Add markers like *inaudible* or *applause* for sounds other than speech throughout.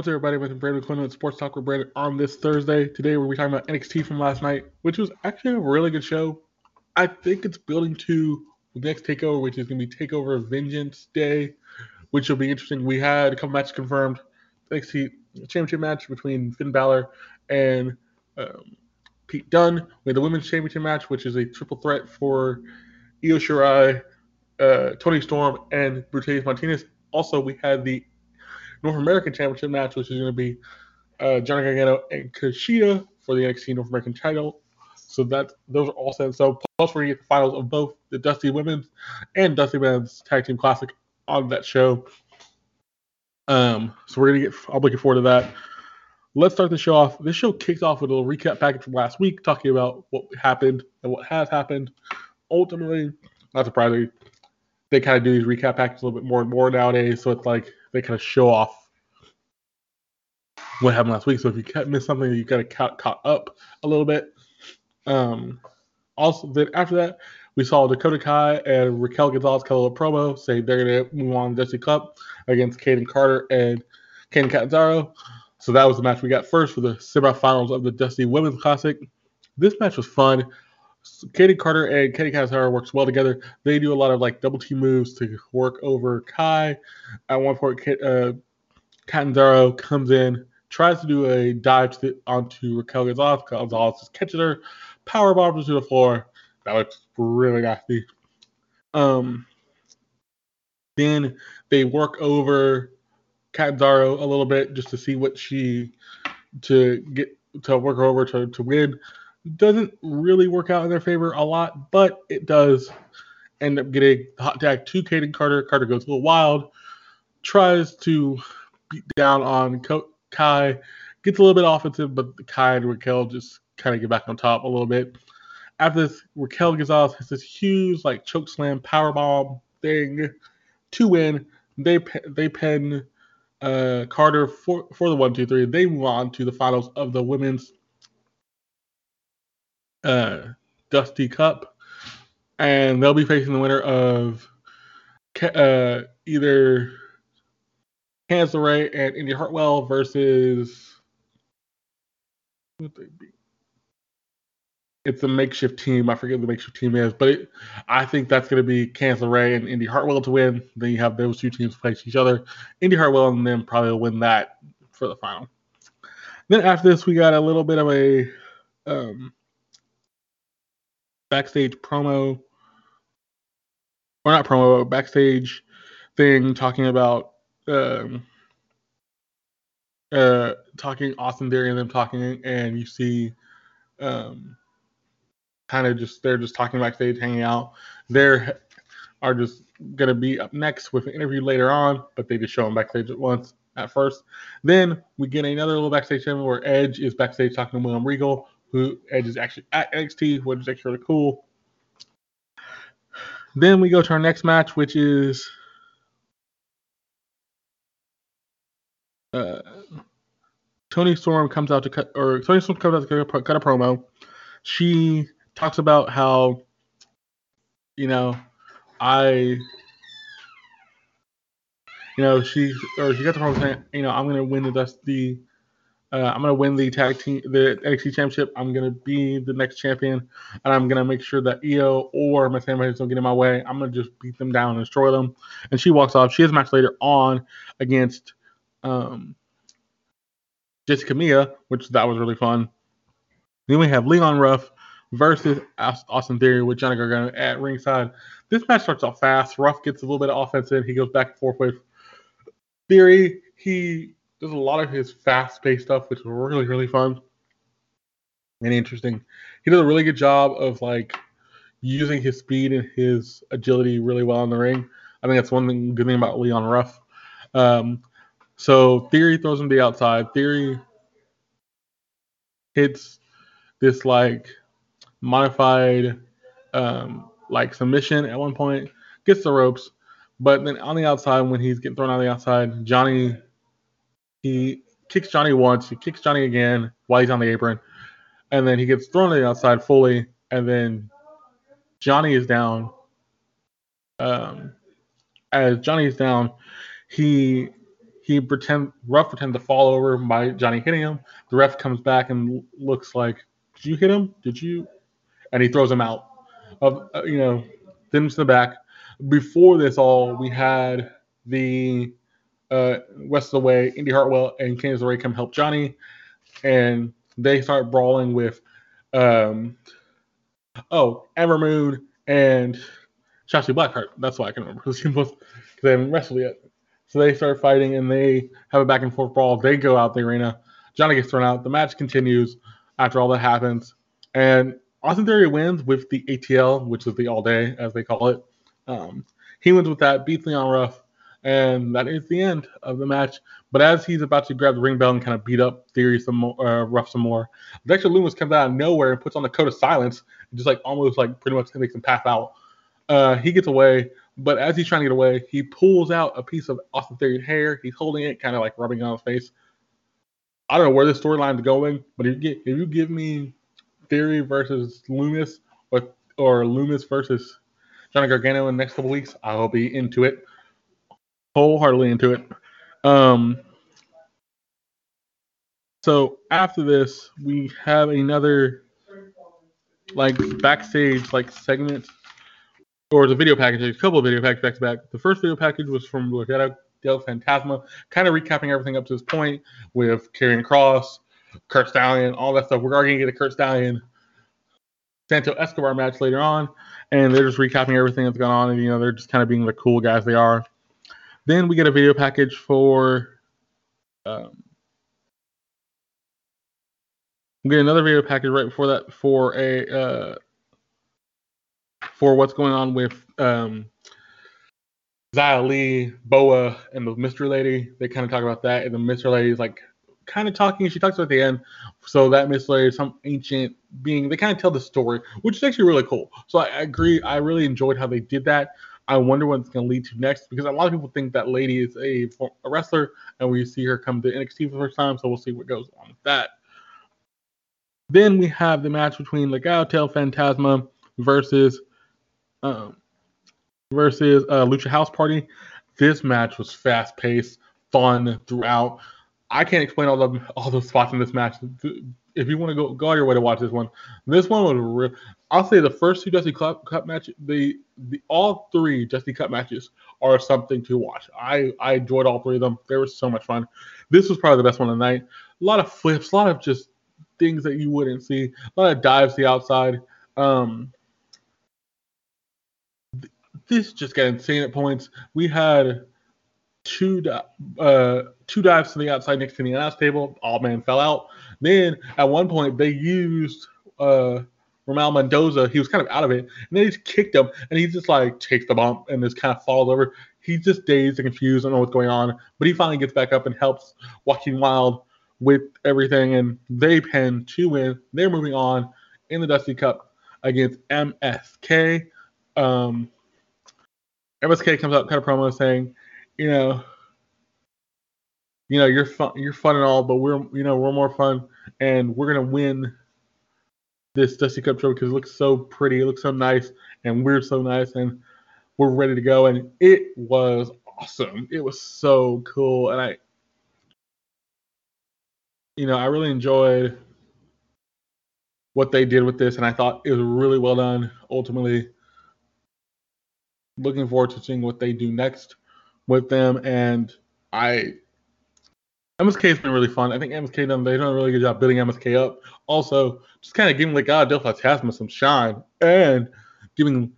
What's everybody? With Brandon Quinn with Sports Talk with Brandon on this Thursday. Today, we're talking about NXT from last night, which was actually a really good show. I think it's building to the next takeover, which is going to be Takeover Vengeance Day, which will be interesting. We had a couple matches confirmed. NXT Championship match between Finn Balor and um, Pete Dunne. We had the Women's Championship match, which is a triple threat for Io Shirai, uh, Toni Storm, and Mercedes Martinez. Also, we had the North American Championship match, which is going to be uh, Johnny Gargano and Kushida for the NXT North American title. So that those are all set. So plus we're gonna get the finals of both the Dusty Women's and Dusty Men's Tag Team Classic on that show. Um, so we're gonna get. I'm looking forward to that. Let's start the show off. This show kicks off with a little recap package from last week, talking about what happened and what has happened. Ultimately, not surprisingly, they kind of do these recap packages a little bit more and more nowadays. So it's like they kind of show off what happened last week. So if you missed something, you got to caught, caught up a little bit. Um, also, then after that, we saw Dakota Kai and Raquel Gonzalez cut a promo saying they're going to move on to Dusty Cup against Kayden Carter and Kaiden Catanzaro. So that was the match we got first for the semifinals of the Dusty Women's Classic. This match was fun. Kayden Carter and Katie Catanzaro works well together. They do a lot of like double team moves to work over Kai. At one point, uh, Catanzaro comes in, tries to do a dive to the, onto Raquel Gonzalez. Gonzalez catches her, power bombs her to the floor. That looks really nasty. Um, then they work over Catanzaro a little bit just to see what she to get to work over to, to win. Doesn't really work out in their favor a lot, but it does end up getting the hot tag to Kayden Carter. Carter goes a little wild, tries to beat down on Kai, gets a little bit offensive, but Kai and Raquel just kind of get back on top a little bit. After this, Raquel Gonzalez has this huge like choke slam power thing to win. They they pin uh, Carter for for the one two three. They move on to the finals of the women's uh, Dusty Cup, and they'll be facing the winner of uh, either Candice LeRae and Indy Hartwell versus what they be? It's a makeshift team. I forget the makeshift team is, but it, I think that's going to be Candice LeRae and Indy Hartwell to win. Then you have those two teams face each other. Indy Hartwell and them probably will win that for the final. Then after this, we got a little bit of a um, backstage promo, or not promo, backstage thing talking about um, uh, talking Austin Theory and them talking, and you see um, kind of just they're just talking backstage, hanging out. They are just gonna be up next with an interview later on, but they just show them backstage at once at first. Then we get another little backstage segment where Edge is backstage talking to William Regal, who Edge is actually at NXT, which is actually really cool. Then we go to our next match, which is uh, Toni Storm comes out to cut, or Toni Storm comes out to cut, cut a promo. She talks about how, you know, I, you know, she or she got the promo saying, you know, I'm gonna win the Dusty uh, I'm gonna win the tag team, the NXT championship. I'm gonna be the next champion, and I'm gonna make sure that Io or my family don't get in my way. I'm gonna just beat them down and destroy them. And she walks off. She has a match later on against um, Jessi Kamea, which that was really fun. Then we have Leon Ruff versus Austin Theory with Johnny Gargano at ringside. This match starts off fast. Ruff gets a little bit of offense in. He goes back and forth with Theory. He does a lot of his fast paced stuff, which is really, really fun and interesting. He does a really good job of like, using his speed and his agility really well in the ring. I think that's one thing good thing about Leon Ruff. Um, so Theory throws him to the outside. Theory hits this like modified um, like submission at one point, gets the ropes, but then on the outside when he's getting thrown on the outside, Johnny he kicks Johnny once, he kicks Johnny again while he's on the apron, and then he gets thrown to the outside fully, and then Johnny is down. Um, as Johnny is down, he he pretend Ruff pretends to fall over by Johnny hitting him. The ref comes back and looks like, "Did you hit him? Did you?" And he throws him out. Of uh, you know, then to the back. Before this all, we had the uh, West of the Way, Indy Hartwell, and Candice LeRae come help Johnny, and they start brawling with, um, oh, Ember Moon and Shotzi Blackheart. That's why I can remember because they haven't wrestled yet. So they start fighting and they have a back and forth brawl. They go out the arena. Johnny gets thrown out. The match continues after all that happens, and Austin Theory wins with the ATL, which is the All Day as they call it. Um, he wins with that, beats Leon Ruff, and that is the end of the match. But as he's about to grab the ring bell and kind of beat up Theory some more, uh, Ruff some more, Dexter Lumis comes out of nowhere and puts on the code of silence, and just like almost like pretty much makes him pass out. Uh, he gets away, but as he's trying to get away, he pulls out a piece of Austin Theory's hair. He's holding it, kind of like rubbing it on his face. I don't know where this storyline is going, but if you, get, if you give me Theory versus Lumis or or Lumis versus Johnny Gargano in the next couple weeks, I'll be into it wholeheartedly into it. Um, so after this, we have another like backstage like segment or the video package, a couple of video packages back to back. The first video package was from Legado del Fantasma, kind of recapping everything up to this point with Karrion Kross, Curt Stallion, all that stuff. We're going to get a Curt Stallion Santo Escobar match later on, and they're just recapping everything that's gone on, and you know they're just kind of being the cool guys they are. Then we get a video package for. Um, we get another video package right before that for a uh, for what's going on with um, Xia Li, Boa, and the Mystery Lady. They kind of talk about that, and the Mystery Lady is like kind of talking. She talks about the end. So that Mystery Lady is some ancient being. They kind of tell the story, which is actually really cool. So I, I agree. I really enjoyed how they did that. I wonder what it's going to lead to next because a lot of people think that lady is a, a wrestler, and we see her come to NXT for the first time. So we'll see what goes on with that. Then we have the match between Legado del Fantasma versus um, versus uh, Lucha House Party. This match was fast paced, fun throughout. I can't explain all the all the spots in this match. If you want to go go your way to watch this one, this one was real. I'll say the first two Dusty Cup, Cup matches, the the all three Dusty Cup matches are something to watch. I I enjoyed all three of them. They were so much fun. This was probably the best one of the night. A lot of flips, a lot of just things that you wouldn't see. A lot of dives to the outside. Um, this just got insane at points. We had two uh, two dives to the outside next to the announce table. All man fell out. Then at one point they used uh, Romel Mendoza. He was kind of out of it, and then he just kicked him, and he just like takes the bump and just kind of falls over. He's just dazed and confused. I don't know what's going on, but he finally gets back up and helps Joaquin Wilde with everything, and they pen to win. They're moving on in the Dusty Cup against MSK. Um, MSK comes out kind of promo saying, you know, you know, you're fun, you're fun and all, but we're, you know, we're more fun, and we're gonna win this Dusty Cup trophy because it looks so pretty, it looks so nice, and we're so nice, and we're ready to go. And it was awesome. It was so cool, and I, you know, I really enjoyed what they did with this, and I thought it was really well done. Ultimately, looking forward to seeing what they do next with them, and I. MSK has been really fun. I think MSK done they done a really good job building MSK up. Also, just kind of giving Legado del Fantasma some shine and giving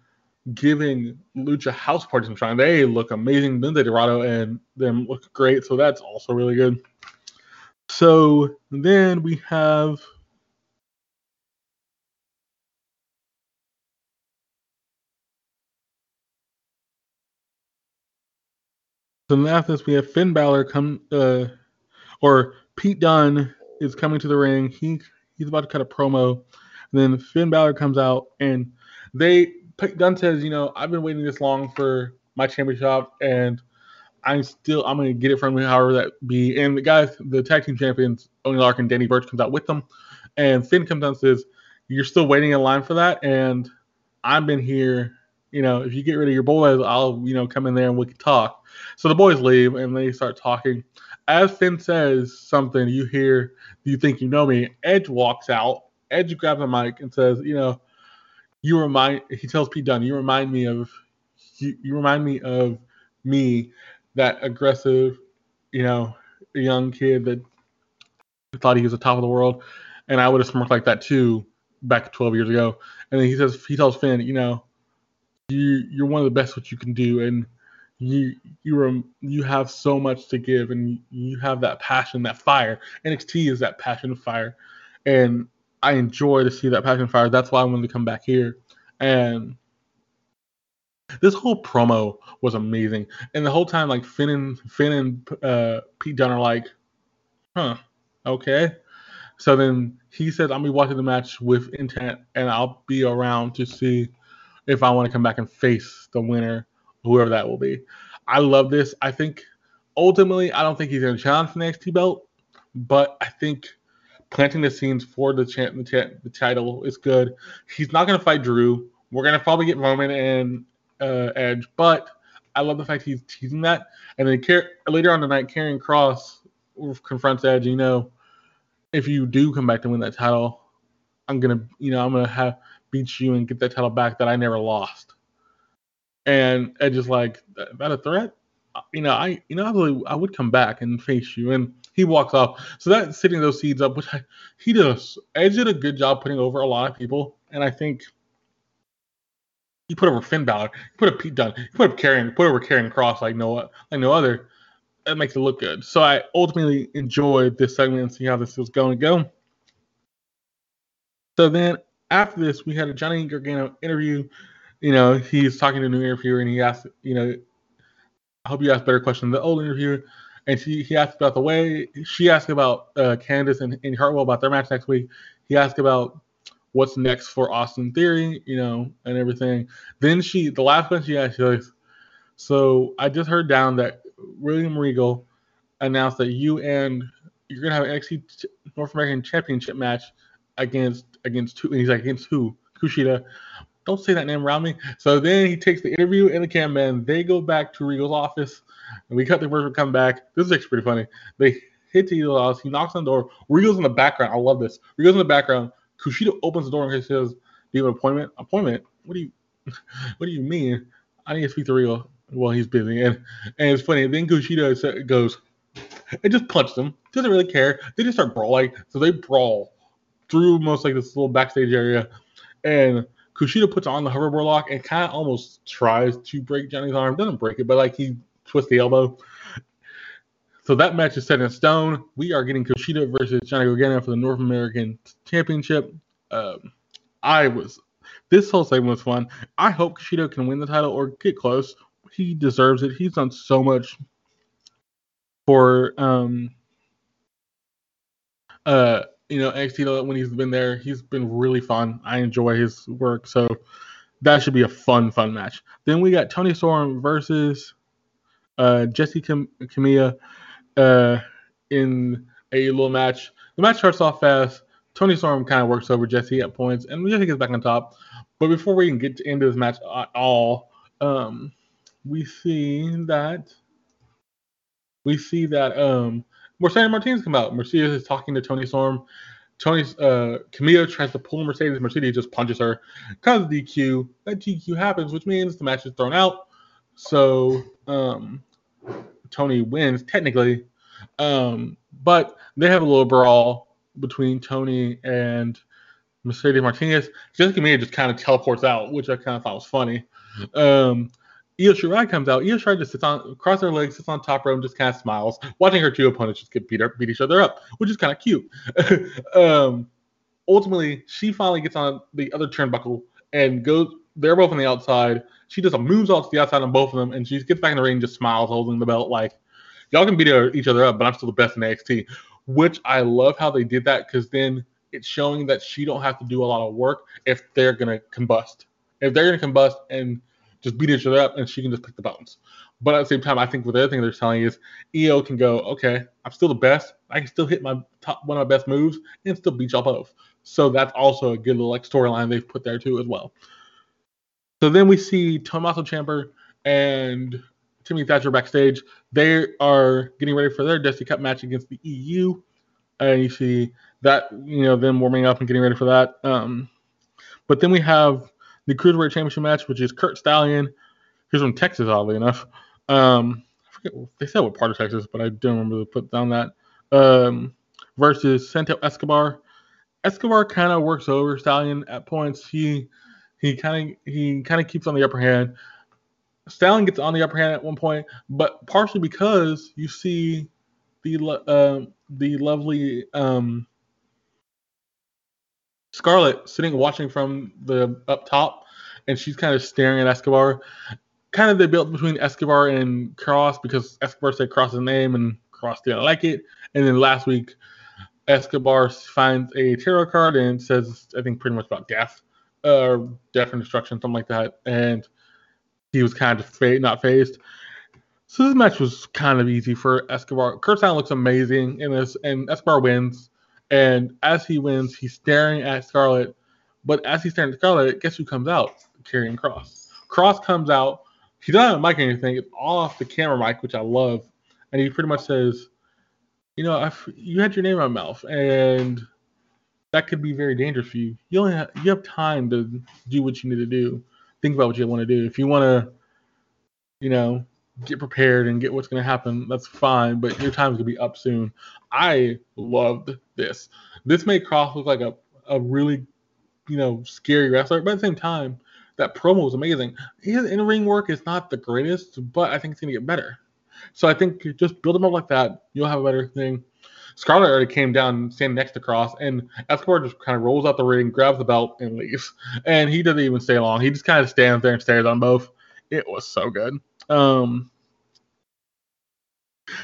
giving Lucha House Party some shine. They look amazing. Lince Dorado and them look great, so that's also really good. So then we have So then after this, we have Finn Balor come, uh, or Pete Dunne is coming to the ring. He he's about to cut a promo. And then Finn Balor comes out, and they Pete Dunne says, you know, I've been waiting this long for my championship, and I'm still I'm gonna get it from you, however that be. And the guys, the tag team champions, Oney Lorcan and Danny Burch comes out with them, and Finn comes out and says, "You're still waiting in line for that, and I've been here. You know, if you get rid of your boys, I'll you know come in there and we can talk." So the boys leave and they start talking. As Finn says something, you hear, "Do you think you know me?" Edge walks out. Edge grabs the mic and says, "You know, you remind." He tells Pete Dunne, "You remind me of." You, you remind me of me that aggressive, you know, young kid that thought he was the top of the world, and I would have smirked like that too back 12 years ago. And then he says he tells Finn, you know, you you're one of the best what you can do, and you you are you have so much to give, and you have that passion, that fire. NXT is that passion fire, and I enjoy to see that passion fire. That's why I wanted to come back here, and this whole promo was amazing, and the whole time, like Finn and Finn and uh, Pete Dunne are like, "Huh, okay." So then he says, "I'll be watching the match with intent, and I'll be around to see if I want to come back and face the winner, whoever that will be." I love this. I think ultimately, I don't think he's going to challenge the NXT belt, but I think planting the scenes for the, cha- the, the title is good. He's not going to fight Drew. We're going to probably get Roman and uh, Edge, but I love the fact he's teasing that. And then Car- later on the night, Karrion Kross confronts Edge. You know, if you do come back to win that title, I'm gonna, you know, I'm gonna have beat you and get that title back that I never lost. And Edge is like, that a threat? You know, I, you know, I, really, I would come back and face you. And he walks off. So that's setting those seeds up, which I, he does. Edge did a good job putting over a lot of people, and I think he put over Finn Balor, he put up Pete Dunne, he put up Karrion, put over Karrion Kross like no like no other. That makes it look good. So I ultimately enjoyed this segment and see how this was going to go. So then after this, we had a Johnny Gargano interview. You know, he's talking to a new interviewer and he asked, you know, I hope you asked better question than the old interviewer. And she he asked about the way she asked about uh, Candice and, and Hartwell about their match next week. He asked about what's next for Austin Theory, you know, and everything. Then she, the last one she asked, she goes, so I just heard down that William Regal announced that you and you're gonna have an NXT North American Championship match against against who? And he's like against who? Kushida. Don't say that name around me. So then he takes the interview and the cam man. They go back to Regal's office, and we cut the first come back. This is actually pretty funny. They hit the house. He knocks on the door. Regal's in the background. I love this. Regal's in the background. Kushida opens the door and he says, "Do you have an appointment? Appointment? What do you *laughs* What do you mean? I need to speak to Regal." Well, he's busy, and and it's funny. Then Kushida goes and just punched him. Doesn't really care. They just start brawling. So they brawl through most like this little backstage area, and Kushida puts on the hoverboard lock and kind of almost tries to break Johnny's arm. Doesn't break it, but like he twists the elbow. So that match is set in stone. We are getting Kushida versus Johnny Gargano for the North American Championship. Um, I was this whole segment was fun. I hope Kushida can win the title or get close. He deserves it. He's done so much for um uh you know NXT when he's been there. He's been really fun. I enjoy his work. So that should be a fun, fun match. Then we got Toni Storm versus uh, Jessi Cam- Kamea uh, in a little match. The match starts off fast. Toni Storm kind of works over Jessi at points, and Jessi gets back on top. But before we can get to into this match at all, um, we see that we see that um, Mercedes Martinez come out. Mercedes is talking to Toni Storm. Toni's uh, Kamea tries to pull Mercedes. Mercedes just punches her. Because DQ, that DQ happens, which means the match is thrown out. So um, Toni wins technically, um, but they have a little brawl between Toni and Mercedes Martinez. Jessica Kamea just kind of teleports out, which I kind of thought was funny. Um, Io Shirai comes out. Io Shirai just sits on, cross her legs, sits on top row, and just kind of smiles, watching her two opponents just get beat up, beat each other up, which is kind of cute. *laughs* um, ultimately, she finally gets on the other turnbuckle and goes they're both on the outside. She does a off to the outside on both of them, and she gets back in the ring and just smiles, holding the belt like, y'all can beat each other up, but I'm still the best in NXT. Which I love how they did that because then it's showing that she don't have to do a lot of work if they're gonna combust. If they're gonna combust and just beat each other up, and she can just pick the bones. But at the same time, I think what the other thing they're telling is Io can go, okay, I'm still the best. I can still hit my top one of my best moves and still beat y'all both. So that's also a good little like storyline they've put there too as well. So then we see Tommaso Ciampa and Timmy Thatcher backstage. They are getting ready for their Dusty Cup match against the EU. And you see that, you know, them warming up and getting ready for that. Um, but then we have the Cruiserweight Championship match, which is Curt Stallion. He's from Texas, oddly enough. Um, I forget they said what part of Texas, but I don't remember to put down that. Um, versus Santo Escobar. Escobar kind of works over Stallion at points. He he kind of he kind of keeps on the upper hand. Stallion gets on the upper hand at one point, but partially because you see the uh, the lovely um, Scarlett sitting watching from the up top, and she's kind of staring at Escobar. Kind of the built between Escobar and Kross because Escobar said Kross's name and Kross didn't like it. And then last week, Escobar finds a tarot card and says, I think pretty much about death, uh, death and destruction, something like that. And he was kind of fa- not phased. So this match was kind of easy for Escobar. Curt Stallion looks amazing in this, and Escobar wins. And as he wins, he's staring at Scarlett. But as he's staring at Scarlett, guess who comes out? Karrion Kross. Kross comes out. He doesn't have a mic or anything. It's off the camera mic, which I love. And he pretty much says, you know, I've, you had your name my mouth, and that could be very dangerous for you. You only have, you have time to do what you need to do. Think about what you want to do. If you want to, you know, get prepared and get what's going to happen, that's fine. But your time's gonna be up soon. I loved this. This made Kross look like a a really, you know, scary wrestler. But at the same time, that promo was amazing. His in ring work is not the greatest, but I think it's gonna get better. So I think just build him up like that. You'll have a better thing. Scarlett already came down standing next to Kross, and Escobar just kind of rolls out the ring, grabs the belt, and leaves. And he doesn't even stay long. He just kind of stands there and stares on both. It was so good. Um,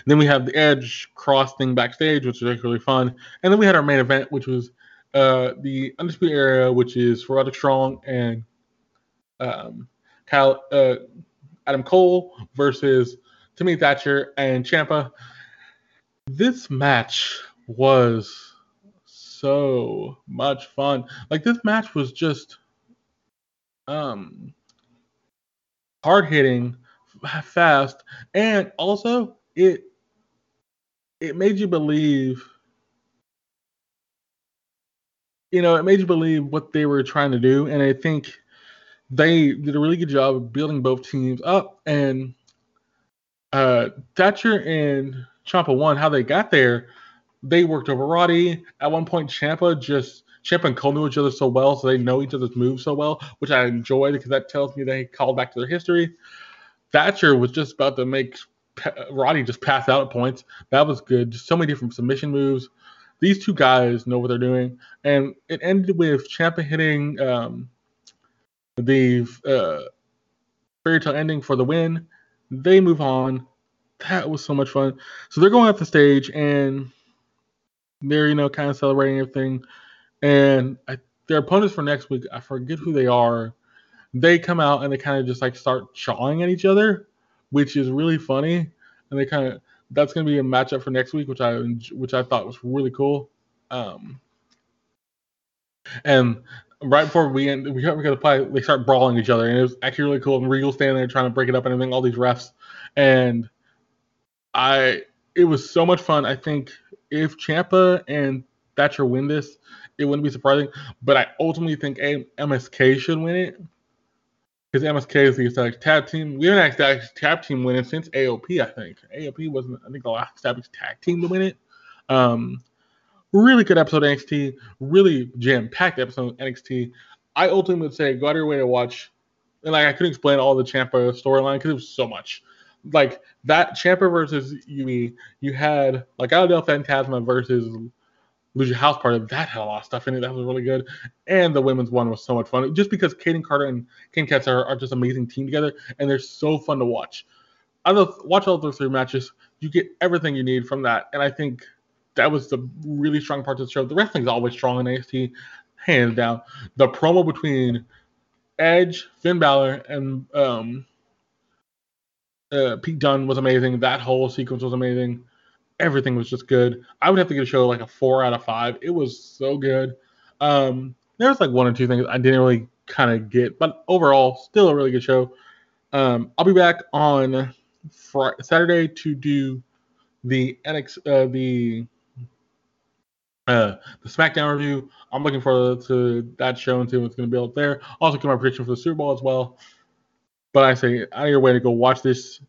then we have the Edge Kross thing backstage, which was really fun. And then we had our main event, which was uh, the Undisputed Era, which is Roderick Strong and um, Kyle, uh, Adam Cole versus Timmy Thatcher and Ciampa. This match was so much fun. Like this match was just um hard hitting, fast, and also it it made you believe you know, it made you believe what they were trying to do, and I think they did a really good job of building both teams up. And uh, Thatcher and Ciampa won. How they got there, they worked over Roddy. At one point, Ciampa just Ciampa and Cole knew each other so well, so they know each other's moves so well, which I enjoyed because that tells me they called back to their history. Thatcher was just about to make Roddy just passed out at points. That was good. Just so many different submission moves. These two guys know what they're doing, and it ended with Ciampa hitting um, the uh, fairy tale ending for the win. They move on. That was so much fun. So they're going off the stage and they're, you know, kind of celebrating everything. And I, their opponents for next week, I forget who they are. They come out and they kind of just like start chawing at each other, which is really funny. And they kind of that's going to be a matchup for next week, which I which I thought was really cool. Um, and right before we end, we got to play. They start brawling each other, and it was actually really cool. And Regal standing there trying to break it up and everything. All these refs, and I, it was so much fun. I think if Ciampa and Thatcher win this, it wouldn't be surprising. But I ultimately think MSK should win it because MSK is the established tag team. We haven't had established tag team winning since AOP. I think AOP wasn't. I think the last established tag team to win it. Um, Really good episode of NXT. Really jam packed episode of NXT. I ultimately would say go out of your way to watch. And like I couldn't explain all the Ciampa storyline because it was so much. Like that Ciampa versus Yumi, you had like Legado del Fantasma versus Lucha House Party, that had a lot of stuff in it. That was really good. And the women's one was so much fun. Just because Kayden Carter and Ken Katz are, are just amazing team together, and they're so fun to watch. I love watch all those three matches. You get everything you need from that, and I think that was the really strong part of the show. The wrestling's always strong in NXT, hands down. The promo between Edge, Finn Balor, and um, uh, Pete Dunne was amazing. That whole sequence was amazing. Everything was just good. I would have to give a show like a four out of five. It was so good. Um, there was like one or two things I didn't really kind of get, but overall, still a really good show. Um, I'll be back on Friday, Saturday to do the NX uh, the uh, the SmackDown review. I'm looking forward to that show and see what's going to be up there. Also, get my prediction for the Super Bowl as well. But I say, out of your way to go watch this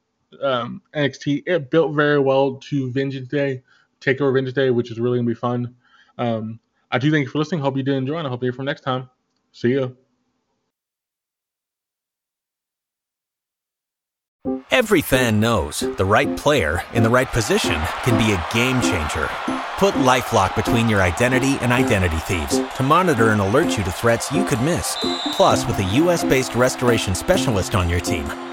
um, NXT. It built very well to Vengeance Day, Takeover Vengeance Day, which is really to be fun. Um, I do thank you for listening. Hope you did enjoy, and I hope you hear from next time. See ya. Every fan knows the right player in the right position can be a game changer. Put LifeLock between your identity and identity thieves to monitor and alert you to threats you could miss. Plus, with a U.S.-based restoration specialist on your team,